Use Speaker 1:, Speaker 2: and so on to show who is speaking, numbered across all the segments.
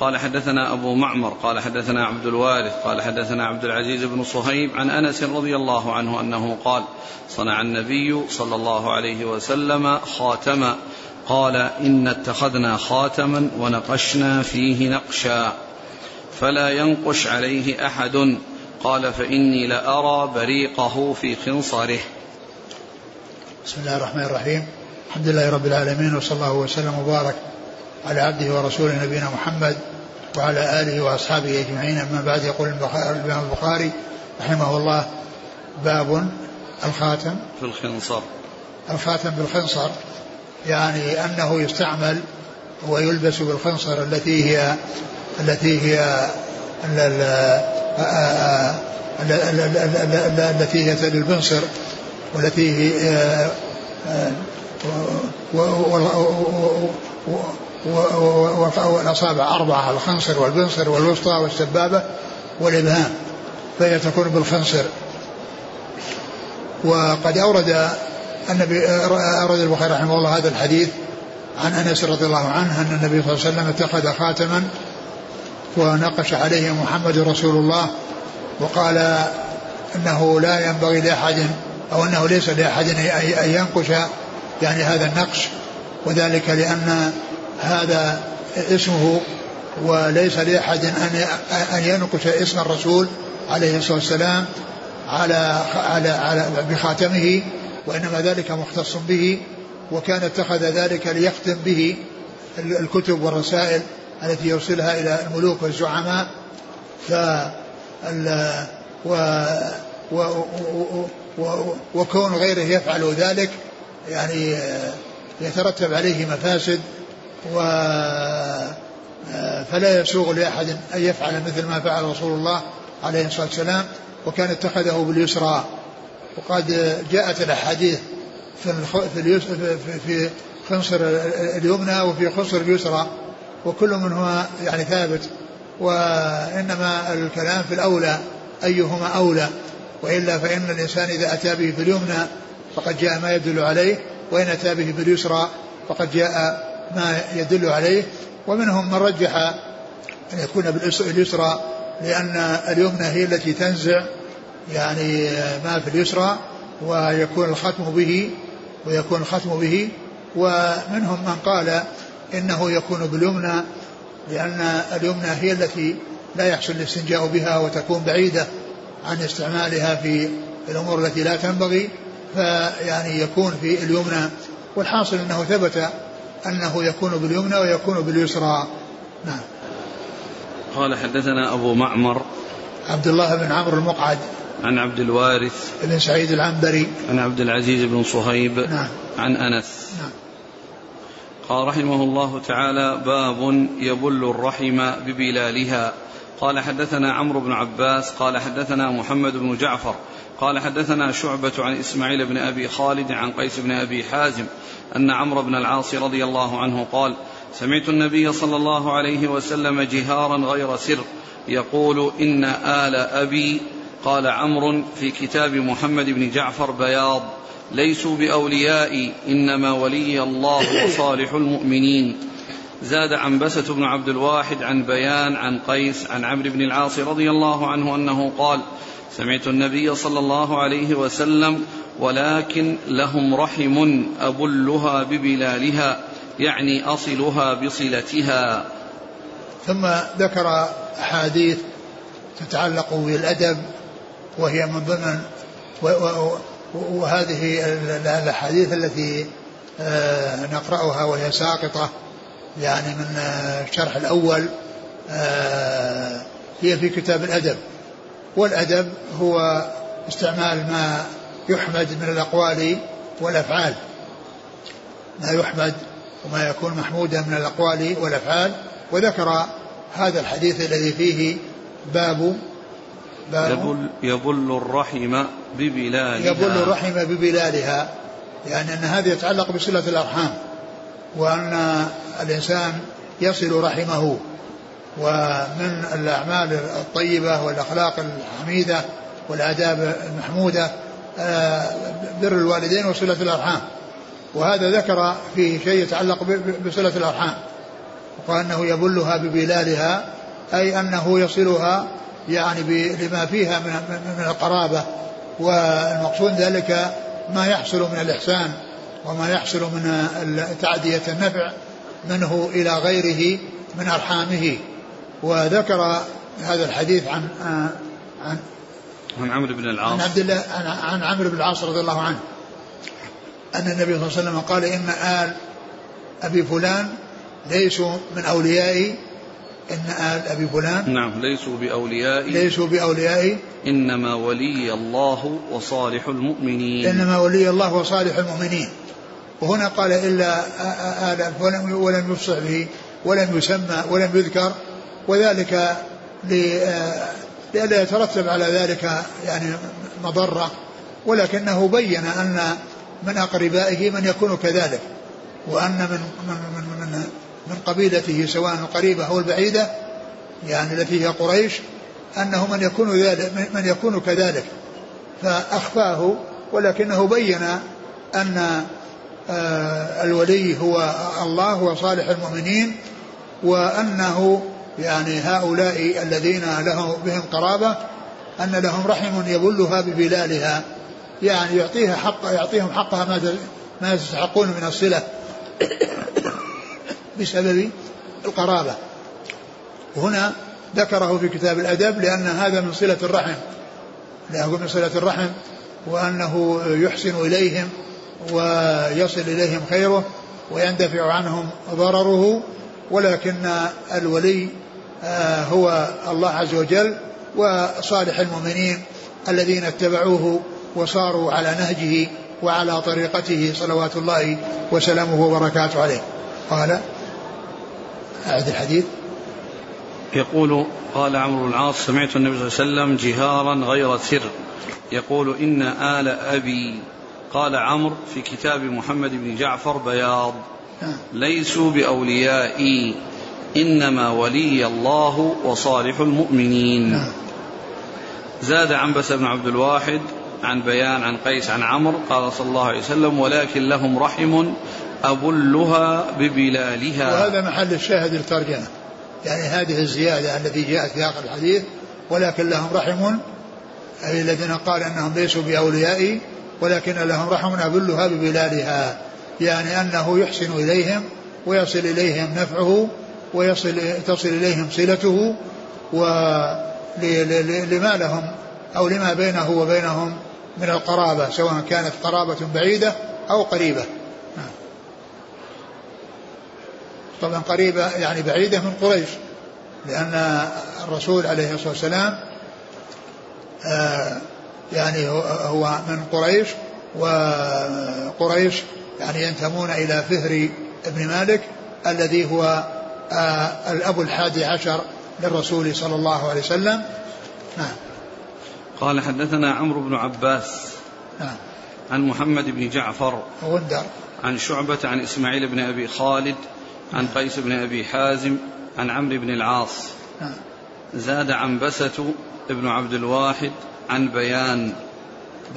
Speaker 1: قال حدثنا أبو معمر قال حدثنا عبد الوارث قال حدثنا عبد العزيز بن صهيب عن أنس رضي الله عنه أنه قال صنع النبي صلى الله عليه وسلم خاتما قال إن اتخذنا خاتما ونقشنا فيه نقشا فلا ينقش عليه أحد قال فإني لأرى بريقه في خنصره.
Speaker 2: بسم الله الرحمن الرحيم. الحمد لله رب العالمين وصلى الله وسلم وبارك على عبده ورسوله نبينا محمد وعلى آله وأصحابه أجمعين. أما بعد يقول الإمام البخاري رحمه الله باب الخاتم.
Speaker 1: في الخنصر.
Speaker 2: الخاتم بالخنصر يعني أنه يستعمل ويلبس بالخنصر التي هي التي هي التي هي تل البنصر والتي هي والأصابع أربعة الخنصر والبنصر والوسطى والسبابة والإبهام فهي تكون بالخنصر. وقد أورد النبي أورد البخاري رحمه الله هذا الحديث عن أنس رضي الله عنه أن النبي صلى الله عليه وسلم اتخذ خاتما ونقش عليه محمد رسول الله وقال إنه لا ينبغي لأحد أو إنه ليس لأحد أن ينقش يعني هذا النقش وذلك لأن هذا اسمه وليس لأحد أن أن ينقش اسم الرسول عليه الصلاة والسلام على على على بخاتمه وإنما ذلك مختص به وكان اتخذ ذلك ليختم به الكتب والرسائل التي يرسلها إلى الملوك والزعماء. ف و و و وكون غيره يفعل ذلك يعني يترتب عليه مفاسد و فلا يسوغ لأحد أن يفعل مثل ما فعل رسول الله عليه الصلاة والسلام وكان اتخذه باليسرى. وقد جاءت الأحاديث في في في خنصر اليمنى وفي خنصر اليسرى وكل منهما يعني ثابت. وإنما الكلام في الأولى أيهما أولى؟ وإلا فإن الإنسان إذا أتى به في اليمنى فقد جاء ما يدل عليه وإن أتى به في اليسرى فقد جاء ما يدل عليه ومنهم من رجح أن يكون باليسرى لأن اليمنى هي التي تنزع يعني ما في اليسرى ويكون الختم به ويكون الختم به. ومنهم من قال إنه يكون باليمنى لأن اليمنى هي التي لا يحصل الاستنجاء بها وتكون بعيدة عن استعمالها في الأمور التي لا تنبغي فيعني يكون في اليمنى. والحاصل أنه ثبت أنه يكون باليمنى ويكون باليسرى. نعم.
Speaker 1: قال حدثنا أبو معمر
Speaker 2: عبد الله بن عمرو المقعد.
Speaker 1: عن عبد الوارث
Speaker 2: بن سعيد العنبري.
Speaker 1: عن عبد العزيز بن صهيب
Speaker 2: نعم.
Speaker 1: عن أنس.
Speaker 2: نعم.
Speaker 1: قال رحمه الله تعالى باب يبل الرحم ببلالها. قال حدثنا عمرو بن عباس قال حدثنا محمد بن جعفر قال حدثنا شعبة عن إسماعيل بن أبي خالد عن قيس بن أبي حازم أن عمرو بن العاص رضي الله عنه قال سمعت النبي صلى الله عليه وسلم جهارا غير سر يقول إن آل أبي قال عمرو في كتاب محمد بن جعفر بياض ليسوا بأوليائي إنما ولي الله وصالح المؤمنين. زاد عنبسة بن عبد الواحد عن بيان عن قيس عن عمرو بن العاص رضي الله عنه أنه قال سمعت النبي صلى الله عليه وسلم ولكن لهم رحم أبلها ببلالها يعني أصلها بصلتها.
Speaker 2: ثم ذكر أحاديث تتعلق بالأدب وهي من ضمن وهذه الأحاديث التي آه، نقرأها وهي ساقطة يعني من الشرح الأول آه، هي في كتاب الأدب. والأدب هو استعمال ما يحمد من الأقوال والأفعال. ما يحمد وما يكون محمودا من الأقوال والأفعال. وذكر هذا الحديث الذي فيه باب
Speaker 1: باب يبل, يبل الرحم ببلالها.
Speaker 2: يبل الرحم ببلالها. يعني أن هذا يتعلق بصلة الأرحام. وأن الإنسان يصل رحمه. ومن الأعمال الطيبة والأخلاق الحميدة والآداب المحمودة آه، بر الوالدين وصلة الأرحام. وهذا ذكر فيه شيء يتعلق بصلة الأرحام وأنه يبلها ببلالها أي أنه يصلها يعني لما فيها من القرابة. والمقصود ذلك ما يحصل من الإحسان وما يحصل من تعدية النفع منه إلى غيره من أرحامه. وذكر هذا الحديث عن
Speaker 1: عن عن عمرو بن العاص.
Speaker 2: عن عبد الله عن, عن عمرو بن العاص رضي الله عنه. أن النبي صلى الله عليه وسلم قال إن آل أبي فلان ليسوا من أوليائي. إن آل أبي فلان
Speaker 1: نعم ليسوا بأوليائي.
Speaker 2: ليسوا بأوليائي.
Speaker 1: إنما ولي الله وصالح المؤمنين.
Speaker 2: إنما ولي الله وصالح المؤمنين. وهنا قال إلا آل ولم ولم يفصح به ولم يسمى ولم يذكر. وذلك لئلا يترتب على ذلك يعني مضرة ولكنه بين أن من أقربائه من يكون كذلك وأن من من من من, من قبيلته سواء القريبة أو البعيدة يعني التي هي قريش أنه من يكون ذلك من يكون كذلك. فأخفاه ولكنه بين أن آه، الولي هو الله وصالح المؤمنين وأنه يعني هؤلاء الذين له بهم قرابة أن لهم رحم يبلها ببلالها. يعني يعطيها حق يعطيهم حقها ما ما يستحقون من الصلة بسبب القرابة. وهنا ذكره في كتاب الأدب لأن هذا من صلة الرحم. لأنه من صلة الرحم وأنه يحسن إليهم ويصل إليهم خيره ويندفع عنهم ضرره ولكن الولي هو الله عز وجل وصالح المؤمنين الذين اتبعوه وصاروا على نهجه وعلى طريقته صلوات الله وسلامه وبركاته عليه. قال أعد الحديث.
Speaker 1: يقول قال عمرو بن العاص سمعت النبي صلى الله عليه وسلم جهارا غير سر. يقول إن آل أبي قال عمرو في كتاب محمد بن جعفر بياض نعم. ليسوا بأوليائي. إنما ولي الله وصالح المؤمنين. نعم. زاد عنبس بن عبد الواحد عن بيان عن قيس عن عمرو قال صلى الله عليه وسلم ولكن لهم رحم أبلها ببلالها.
Speaker 2: وهذا محل الشاهد الترجمة يعني هذه الزيادة التي جاءت في آخر الحديث ولكن لهم رحم أي الذين قال أنهم ليسوا بأوليائي ولكن لهم رحم أبلها ببلالها يعني أنه يحسن إليهم ويصل إليهم نفعه ويصل تصل إليهم صلته ولما لهم أو لما بينه وبينهم من القرابة سواء كانت قرابة بعيدة أو قريبة. طبعا قريبة يعني بعيدة من قريش لأن الرسول عليه الصلاة والسلام آه، يعني هو من قريش وقريش يعني ينتمون إلى فهر ابن مالك الذي هو آه، الأب الحادي عشر للرسول صلى الله عليه وسلم. نعم.
Speaker 1: قال حدثنا عمرو بن عباس نعم. عن محمد بن جعفر
Speaker 2: غندر
Speaker 1: عن شعبة عن إسماعيل بن أبي خالد عن قيس بن أبي حازم عن عمرو بن العاص. نعم. زاد عنبسة ابن عبد الواحد عن بيان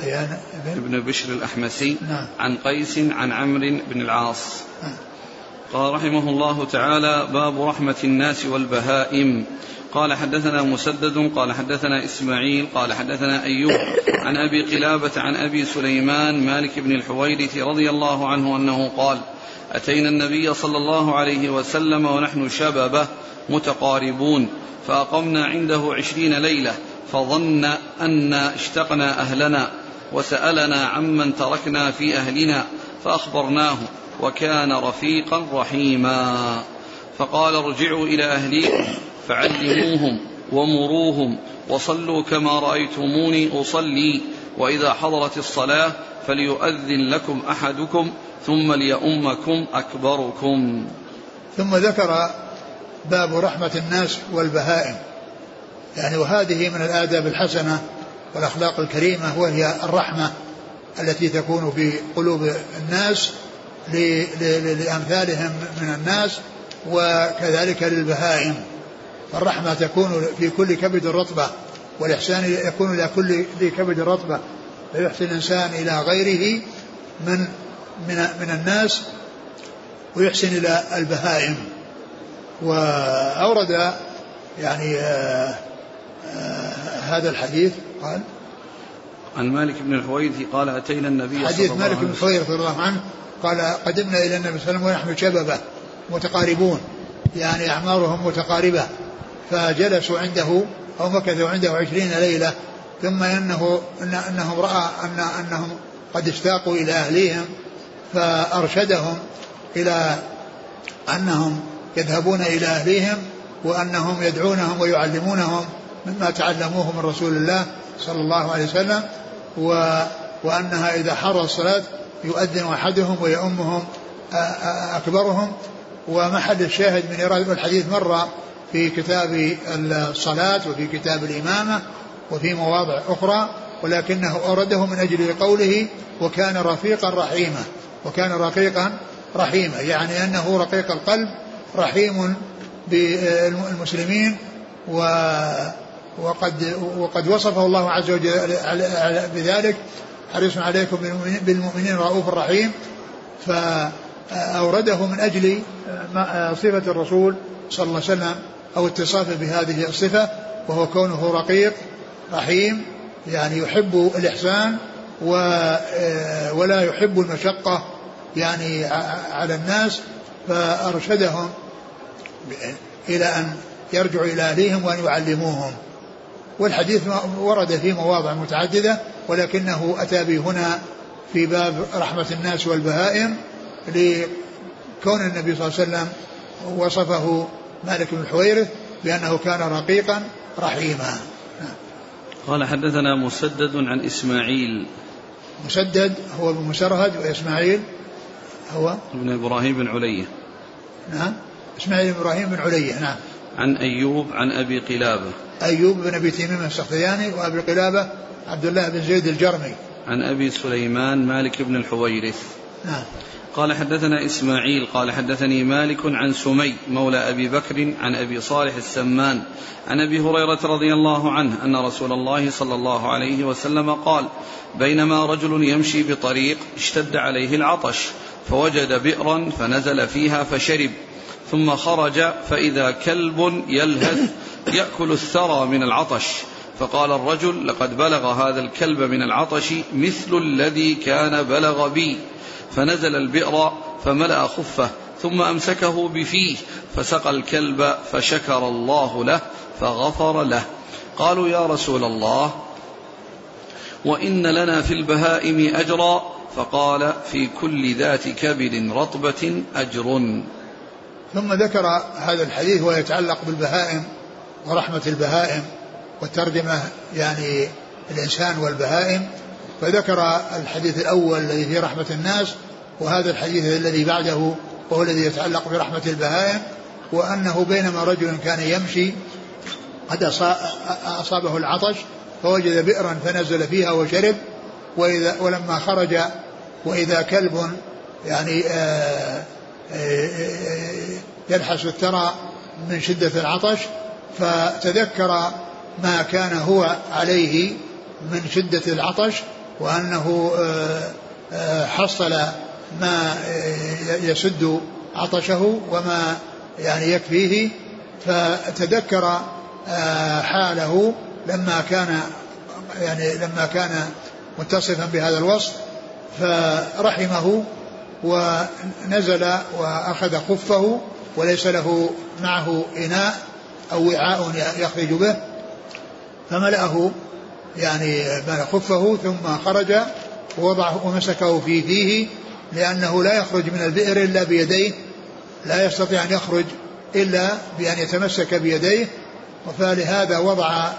Speaker 2: بيان
Speaker 1: ابن بشر الأحمسي نعم. عن قيس عن عمرو بن العاص. نعم. قال رحمه الله تعالى باب رحمة الناس والبهائم. قال حدثنا مسدد قال حدثنا إسماعيل قال حدثنا أيوب عن أبي قلابة عن أبي سليمان مالك بن الحويرث رضي الله عنه أنه قال أتينا النبي صلى الله عليه وسلم ونحن شببه متقاربون فأقمنا عنده عشرين ليلة فظن أن اشتقنا أهلنا وسألنا عمن تركنا في أهلنا فأخبرناه وكان رفيقا رحيما. فقال ارجعوا إلى أهليكم فعلموهم ومروهم وصلوا كما رأيتموني أصلي وإذا حضرت الصلاة فليؤذن لكم أحدكم ثم ليؤمكم أكبركم.
Speaker 2: ثم ذكر باب رحمة الناس والبهائم. يعني وهذه من الآداب الحسنة والأخلاق الكريمة وهي الرحمة التي تكون في قلوب الناس لأمثالهم من الناس وكذلك للبهائم. الرحمة تكون في كل كبد رطبة والإحسان يكون إلى كل ذي كبد رطبة. فيحسن الإنسان إلى غيره من من من الناس ويحسن إلى البهائم. وأورد يعني آآ آآ هذا الحديث. قال
Speaker 1: عن مالك بن الحويرث قال أتينا النبي
Speaker 2: حديث مالك بن الحويرث رضي الله عنه قال قدمنا إلى النبي صلى الله عليه وسلم ونحن شببة متقاربون يعني أعمارهم متقاربة فجلسوا عنده أو مكثوا عنده عشرين ليلة ثم إنه إن أنهم رأى أن أنهم قد اشتاقوا إلى أهليهم فأرشدهم إلى أنهم يذهبون إلى أهليهم وأنهم يدعونهم ويعلمونهم مما تعلموه من رسول الله صلى الله عليه وسلم و وأنها إذا حضر الصلاة يؤذن أحدهم ويؤمهم أكبرهم. ومحل الشاهد من إرادة الحديث مرة في كتاب الصلاة وفي كتاب الإمامة وفي مواضع أخرى ولكنه أورده من أجل قوله وكان رفيقا رحيما وكان رقيقا رحيما يعني أنه رقيق القلب رحيم بالمسلمين و وقد وقد وصفه الله عز وجل بذلك. حريص عليكم بالمؤمنين رؤوف رحيم. فأورده من أجل صفة الرسول صلى الله عليه وسلم أو اتصافه بهذه الصفة وهو كونه رقيق رحيم يعني يحب الإحسان ولا يحب المشقة يعني على الناس. فأرشدهم إلى أن يرجعوا إلى أهليهم وأن يعلموهم. والحديث ورد في مواضع متعددة ولكنه أتى به هنا في باب رحمة الناس والبهائم لكون النبي صلى الله عليه وسلم وصفه مالك بن الحويرث بأنه كان رقيقا رحيما.
Speaker 1: قال حدثنا مسدد عن إسماعيل.
Speaker 2: مسدد هو ابن مسرهد وإسماعيل هو
Speaker 1: ابن إبراهيم بن علية.
Speaker 2: نعم إسماعيل بن إبراهيم بن علية نعم.
Speaker 1: عن أيوب عن أبي قلابة.
Speaker 2: أيوب بن أبي تميم السختياني وأبي قلابة عبد الله بن زيد الجرمي.
Speaker 1: عن أبي سليمان مالك بن الحويرث.
Speaker 2: نعم.
Speaker 1: قال حدثنا إسماعيل قال حدثني مالك عن سمي مولى أبي بكر عن أبي صالح السمان عن أبي هريرة رضي الله عنه أن رسول الله صلى الله عليه وسلم قال بينما رجل يمشي بطريق اشتد عليه العطش فوجد بئرا فنزل فيها فشرب. ثم خرج فإذا كلب يلهث يأكل الثرى من العطش. فقال الرجل لقد بلغ هذا الكلب من العطش مثل الذي كان بلغ بي. فنزل البئر فملأ خفه ثم أمسكه بفيه فسقى الكلب فشكر الله له فغفر له. قالوا يا رسول الله وإن لنا في البهائم أجرا. فقال في كل ذات كبد رطبة أجر.
Speaker 2: ثم ذكر هذا الحديث ويتعلق بالبهائم ورحمة البهائم والترجمة يعني الإنسان والبهائم فذكر الحديث الأول الذي فيه رحمة الناس وهذا الحديث الذي بعده وهو الذي يتعلق برحمة البهائم وأنه بينما رجل كان يمشي قد أصابه العطش فوجد بئرا فنزل فيها وشرب وإذا ولما خرج وإذا كلب يعني آآ آآ يلحس الثرى من شدة العطش فتذكر ما كان هو عليه من شدة العطش وأنه حصل ما يسد عطشه وما يعني يكفيه. فتذكر حاله لما كان يعني لما كان متصفا بهذا الوصف فرحمه ونزل وأخذ خفه وليس له معه إناء أو وعاء يخرج به فملأه يعني ملأ خفه ثم خرج ووضعه ومسكه في فيه لأنه لا يخرج من البئر إلا بيديه لا يستطيع أن يخرج إلا بأن يتمسك بيديه فلهذا وضع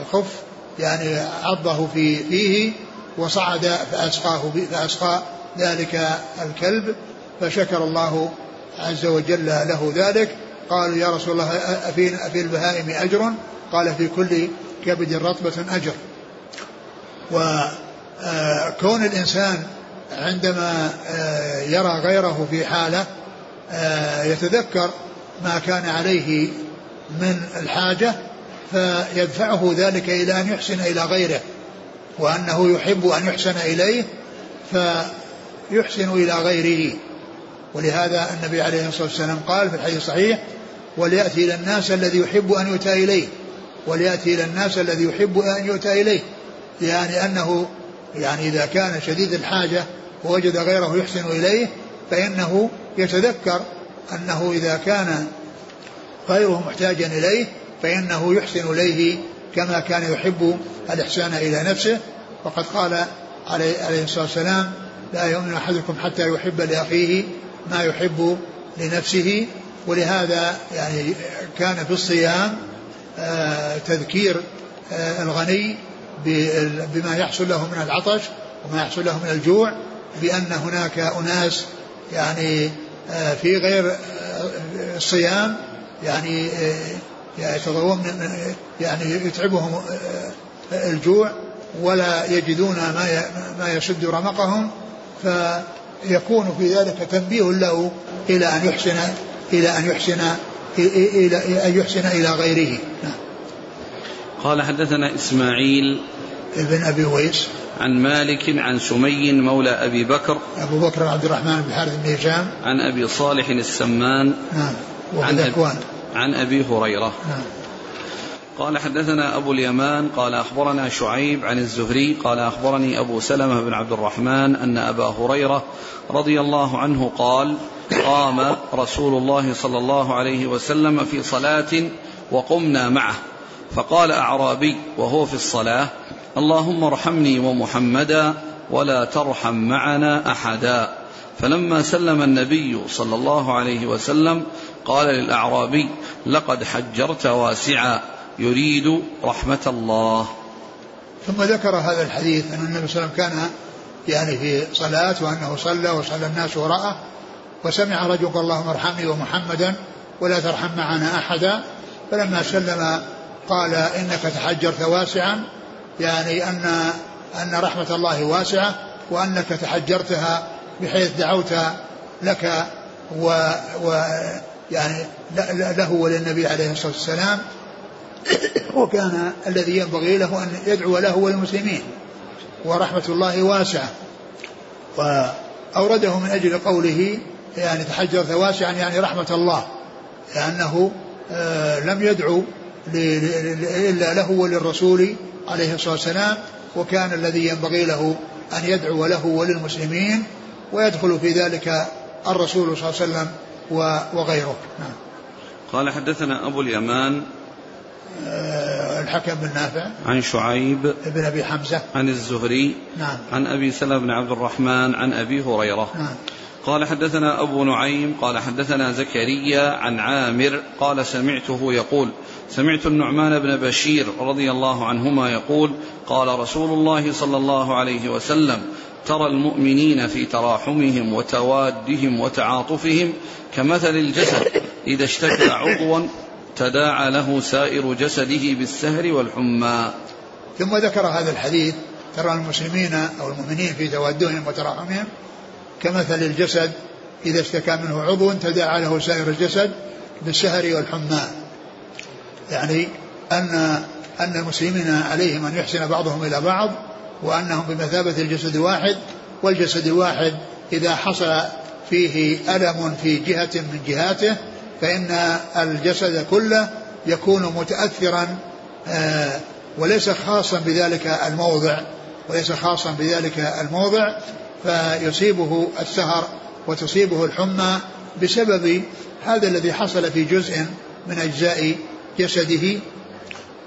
Speaker 2: الخف يعني عضه في فيه وصعد فأسقاه فأسقى ذلك الكلب. فشكر الله عز وجل له ذلك. قالوا يا رسول الله أفي, أفي البهائم أجر؟ قال في كل كبد رطبة أجر. وكون الإنسان عندما يرى غيره في حالة يتذكر ما كان عليه من الحاجة فيدفعه ذلك إلى أن يحسن إلى غيره وأنه يحب أن يحسن إليه فيحسن إلى غيره. ولهذا النبي عليه الصلاة والسلام قال في الحديث الصحيح وليأتي إلى الناس الذي يحب أن يؤتى إليه. وليأتي إلى الناس الذي يحب أن يؤتى إليه. يعني أنه يعني إذا كان شديد الحاجة ووجد غيره يحسن إليه فإنه يتذكر أنه إذا كان غيره محتاجا إليه فإنه يحسن إليه كما كان يحب الإحسان إلى نفسه. وقد قال عليه, الصلاة والسلام لا يؤمن أحدكم حتى يحب لأخيه ما يحب لنفسه ولهذا يعني كان في الصيام آه، تذكير آه، الغني بما يحصل له من العطش وما يحصل له من الجوع بأن هناك أناس يعني آه، في غير الصيام يعني يتضرون يعني يتعبهم الجوع ولا يجدون ما ما يسد رمقهم. فيكون في ذلك تنبيه له إلى أن يحسن إلى أن يحسن إلى أن يحسن إلى غيره. نعم.
Speaker 1: قال حدثنا إسماعيل
Speaker 2: ابن أبي ويس.
Speaker 1: عن مالك عن سمي مولى أبي بكر.
Speaker 2: أبو بكر عبد الرحمن بن حارث بن هشام.
Speaker 1: عن أبي صالح السمان.
Speaker 2: نعم. عن أبي,
Speaker 1: عن أبي هريرة.
Speaker 2: نعم.
Speaker 1: قال حدثنا أبو اليمان قال أخبرنا شعيب عن الزهري قال أخبرني أبو سلمة بن عبد الرحمن أن أبا هريرة رضي الله عنه قال قام رسول الله صلى الله عليه وسلم في صلاة وقمنا معه. فقال أعرابي وهو في الصلاة اللهم ارحمني ومحمدا ولا ترحم معنا أحدا. فلما سلم النبي صلى الله عليه وسلم قال للأعرابي لقد حجرت واسعا. يريد رحمة الله.
Speaker 2: ثم ذكر هذا الحديث أن النبي صلى الله عليه وسلم كان يعني في صلاة وأنه صلى وصلى الناس وراءه وسمع رجل اللهم ارحمني ومحمدا ولا ترحم معنا أحدا. فلما سلم قال إنك تحجرت واسعا يعني أن أن رحمة الله واسعة وأنك تحجرتها بحيث دعوت لك و, و يعني له وللنبي عليه الصلاة والسلام. وكان الذي ينبغي له أن يدعو له والمسلمين ورحمة الله واسعة. وأورده من أجل قوله يعني تحجرت واسعا يعني رحمة الله لأنه آه، لم يدعو إلا له وللرسول عليه الصلاة والسلام. وكان الذي ينبغي له أن يدعو له وللمسلمين ويدخل في ذلك الرسول صلى الله عليه وسلم وغيره. نعم.
Speaker 1: قال حدثنا أبو اليمان
Speaker 2: الحكم بن نافع.
Speaker 1: عن شعيب
Speaker 2: بن أبي حمزة.
Speaker 1: عن الزهري.
Speaker 2: نعم.
Speaker 1: عن أبي سلمة بن عبد الرحمن عن أبي هريرة.
Speaker 2: نعم.
Speaker 1: قال حدثنا أبو نعيم قال حدثنا زكريا عن عامر قال سمعته يقول سمعت النعمان بن بشير رضي الله عنهما يقول قال رسول الله صلى الله عليه وسلم ترى المؤمنين في تراحمهم وتوادهم وتعاطفهم كمثل الجسد إذا اشتكى عضوا تداعى له سائر جسده بالسهر والحمى.
Speaker 2: ثم ذكر هذا الحديث ترى المسلمين أو المؤمنين في توادهم وتراحمهم كمثل الجسد إذا اشتكى منه عضو تداعى له سائر الجسد بالسهر والحمى. يعني أن أن المسلمين عليهم أن يحسن بعضهم إلى بعض وأنهم بمثابة الجسد الواحد والجسد الواحد إذا حصل فيه ألم في جهة من جهاته فإن الجسد كله يكون متأثرا آه، وليس خاصا بذلك الموضع وليس خاصا بذلك الموضع فيصيبه السهر وتصيبه الحمى بسبب هذا الذي حصل في جزء من أجزاء جسده.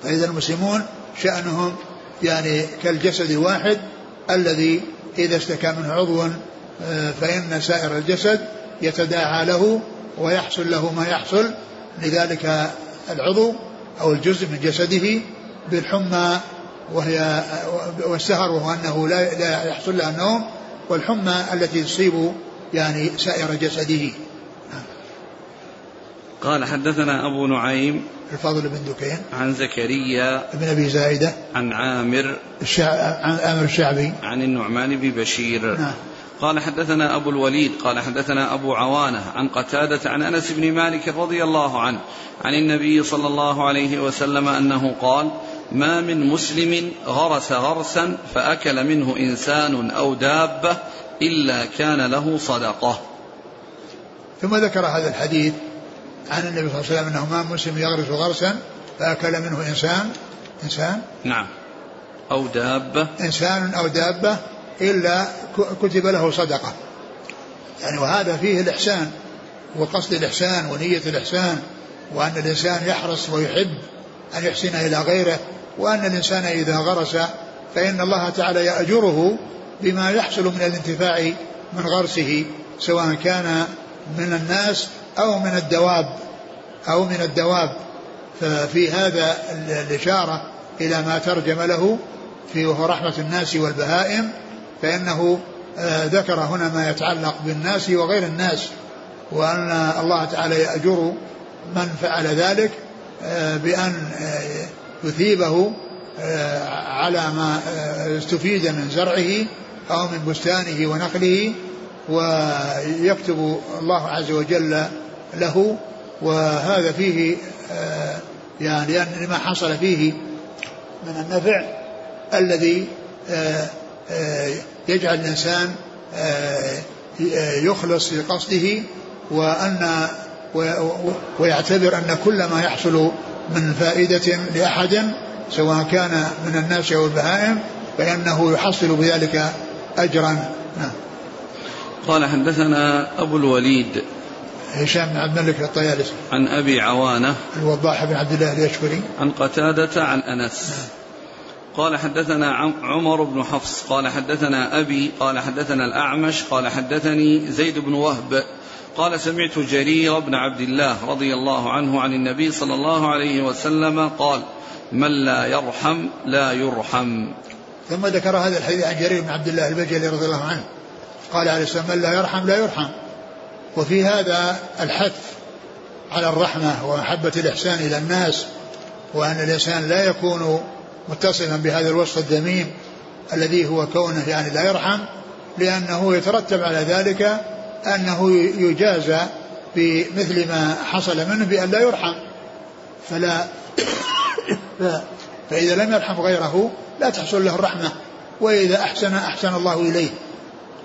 Speaker 2: فإذا المسلمون شأنهم يعني كالجسد الواحد الذي إذا اشتكى منه عضو آه، فإن سائر الجسد يتداعى له ويحصل له ما يحصل لذلك العضو أو الجزء من جسده بالحمى وهي والسهر وهو أنه لا, لا يحصل له النوم والحمى التي تصيب يعني سائر جسده.
Speaker 1: قال حدثنا أبو نعيم
Speaker 2: الفضل بن دكين.
Speaker 1: عن زكريا
Speaker 2: بن أبي زايدة.
Speaker 1: عن عامر
Speaker 2: الشع... عن عامر الشعبي.
Speaker 1: عن النعمان بن بشير.
Speaker 2: نعم.
Speaker 1: قال حدثنا أبو الوليد قال حدثنا أبو عوانة عن قتادة عن أنس بن مالك رضي الله عنه عن النبي صلى الله عليه وسلم أنه قال ما من مسلم غرس غرسا فأكل منه إنسان أو دابة إلا كان له صدقة.
Speaker 2: ثم ذكر هذا الحديث عن النبي صلى الله عليه وسلم أنه ما مسلم يغرس غرسا فأكل منه إنسان إنسان؟
Speaker 1: نعم. أو دابة.
Speaker 2: إنسان أو دابة إلا كتب له صدقة. يعني وهذا فيه الإحسان وقصد الإحسان ونية الإحسان وأن الإنسان يحرص ويحب أن يحسن إلى غيره وأن الإنسان إذا غرس فإن الله تعالى يأجره بما يحصل من الانتفاع من غرسه سواء كان من الناس أو من الدواب أو من الدواب. ففي هذا الإشارة إلى ما ترجم له في وهو رحمة الناس والبهائم فإنه آه، ذكر هنا ما يتعلق بالناس وغير الناس وأن الله تعالى يأجر من فعل ذلك آه، بأن آه، يثيبه على ما استفيد من زرعه أو من بستانه ونخله ويكتب الله عز وجل له وهذا فيه يعني لما حصل فيه من النفع الذي يجعل الإنسان آه، يخلص في قصده وأن ويعتبر أن كل ما يحصل من فائدة لأحد سواء كان من الناس أو البهائم فإنه يحصل بذلك أجرا نعم.
Speaker 1: قال حدثنا أبو الوليد
Speaker 2: هشام بن عبد الملك الطيالسي
Speaker 1: عن أبي عوانة
Speaker 2: الوضاح بن عبد الله اليشكري
Speaker 1: عن قتادة عن أنس نعم. قال حدثنا عمر بن حفص قال حدثنا أبي قال حدثنا الأعمش قال حدثني زيد بن وهب قال سمعت جرير بن عبد الله رضي الله عنه عن النبي صلى الله عليه وسلم قال من لا يرحم لا يرحم.
Speaker 2: ثم ذكر هذا الحديث عن جرير بن عبد الله البجلي رضي الله عنه قال عليه السلام من لا يرحم لا يرحم. وفي هذا الحث على الرحمة ومحبة الإحسان إلى الناس وأن الإنسان لا يكون متصفا بهذا الوصف الذميم الذي هو كونه يعني لا يرحم لأنه يترتب على ذلك أنه يجازى بمثل ما حصل منه بأن لا يرحم. فلا فإذا لم يرحم غيره لا تحصل له الرحمة وإذا أحسن أحسن الله إليه.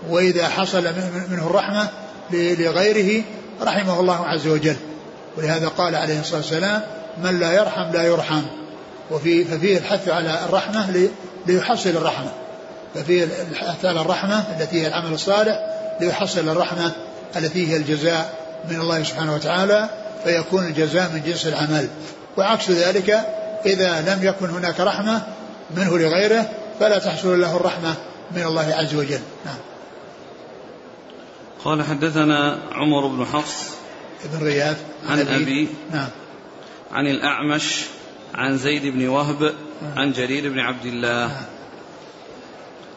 Speaker 2: وإذا حصل منه الرحمة لغيره رحمه الله عز وجل. ولهذا قال عليه الصلاة والسلام من لا يرحم لا يرحم. وفي ففيه الحث على الرحمة ليحصل الرحمة. ففيه الحث على الرحمة التي هي العمل الصالح ليحصل الرحمة التي هي الجزاء من الله سبحانه وتعالى فيكون الجزاء من جنس العمل. وعكس ذلك إذا لم يكن هناك رحمة منه لغيره فلا تحصل له الرحمة من الله عز وجل. نعم.
Speaker 1: قال حدثنا عمر بن حفص
Speaker 2: بن رياض
Speaker 1: عن أبي, أبي.
Speaker 2: نعم.
Speaker 1: عن الأعمش عن زيد بن وهب عن جرير بن عبد الله.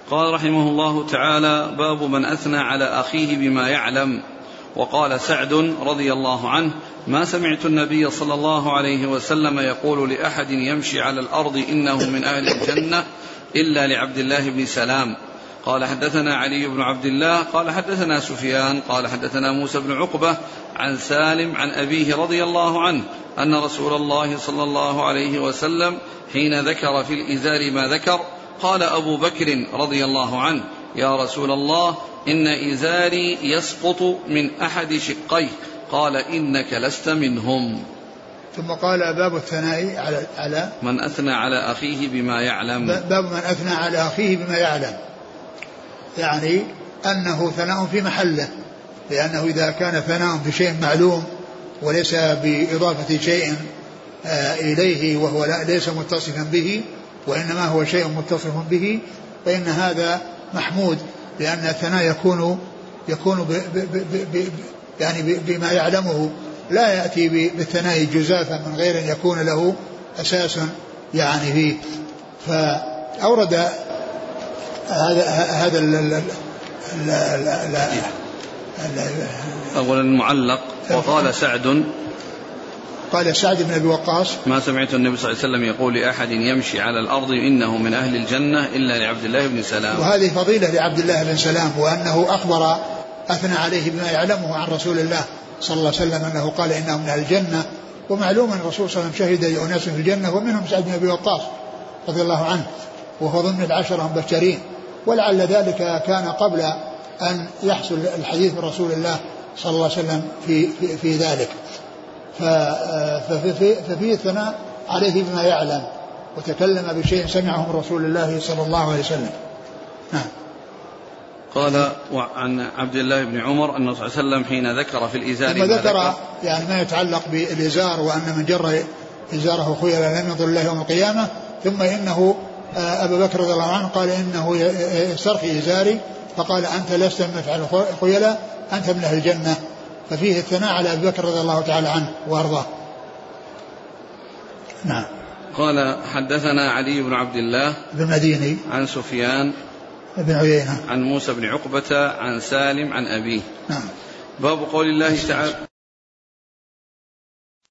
Speaker 1: قال رحمه الله تعالى باب من أثنى على أخيه بما يعلم. وقال سعد رضي الله عنه ما سمعت النبي صلى الله عليه وسلم يقول لأحد يمشي على الأرض إنه من أهل الجنة إلا لعبد الله بن سلام. قال حدثنا علي بن عبد الله قال حدثنا سفيان قال حدثنا موسى بن عقبة عن سالم عن أبيه رضي الله عنه أن رسول الله صلى الله عليه وسلم حين ذكر في الإزار ما ذكر قال أبو بكر رضي الله عنه يا رسول الله إن إزاري يسقط من أحد شقيه قال إنك لست منهم.
Speaker 2: ثم قال باب الثناء على على
Speaker 1: من أثنى على أخيه بما يعلم.
Speaker 2: باب من أثنى على أخيه بما يعلم يعني أنه ثناء في محله. لأنه إذا كان ثناء بشيء معلوم وليس بإضافة شيء آه، إليه وهو ليس متصفا به وإنما هو شيء متصف به فإن هذا محمود لأن الثناء يكون يكون ب ب ب يعني بما يعلمه. لا يأتي بالثناء جزافا من غير أن يكون له أساس يعني فيه. فأورد هذا هذا
Speaker 1: أولا المعلق وقال سعد.
Speaker 2: قال سعد بن أبي وقاص.
Speaker 1: ما سمعت النبي صلى الله عليه وسلم يقول لأحد يمشي على الأرض إنه من أهل الجنة إلا لعبد الله بن سلام.
Speaker 2: وهذه فضيلة لعبد الله بن سلام وأنه أخبر أثنى عليه بما يعلمه عن رسول الله صلى الله عليه وسلم أنه قال إنه من أهل الجنة. ومعلوم أن الرسول صلى الله عليه وسلم شهد لأناس في الجنة ومنهم سعد بن أبي وقاص رضي الله عنه وهو ضمن العشرة المبشرين. ولعل ذلك كان قبل أن يحصل الحديث من رسول الله صلى الله عليه وسلم في, في, في ذلك. ففي, ففي الثناء عليه بما يعلم وتكلم بشيء سمعه من رسول الله صلى الله عليه وسلم. نعم.
Speaker 1: قال عن عبد الله بن عمر أن صلى الله عليه وسلم حين ذكر في الإزار
Speaker 2: ثم ذكر يعني ما يتعلق بالإزار وأن من جر إزاره خيلا لم يضر الله يوم القيامة ثم إنه آه، أبا بكر رضي الله عنه قال إنه يسترخي إزاري فقال أنت لست من مفعل خيلا أنت من أهل الجنة. ففيه الثناء على أبي بكر رضي الله تعالى عنه وأرضاه. نعم.
Speaker 1: قال حدثنا علي بن عبد الله
Speaker 2: بن مديني
Speaker 1: عن سفيان
Speaker 2: بن عيينة.
Speaker 1: عن موسى بن عقبة عن سالم عن أبيه.
Speaker 2: نعم.
Speaker 1: باب قول الله تعالى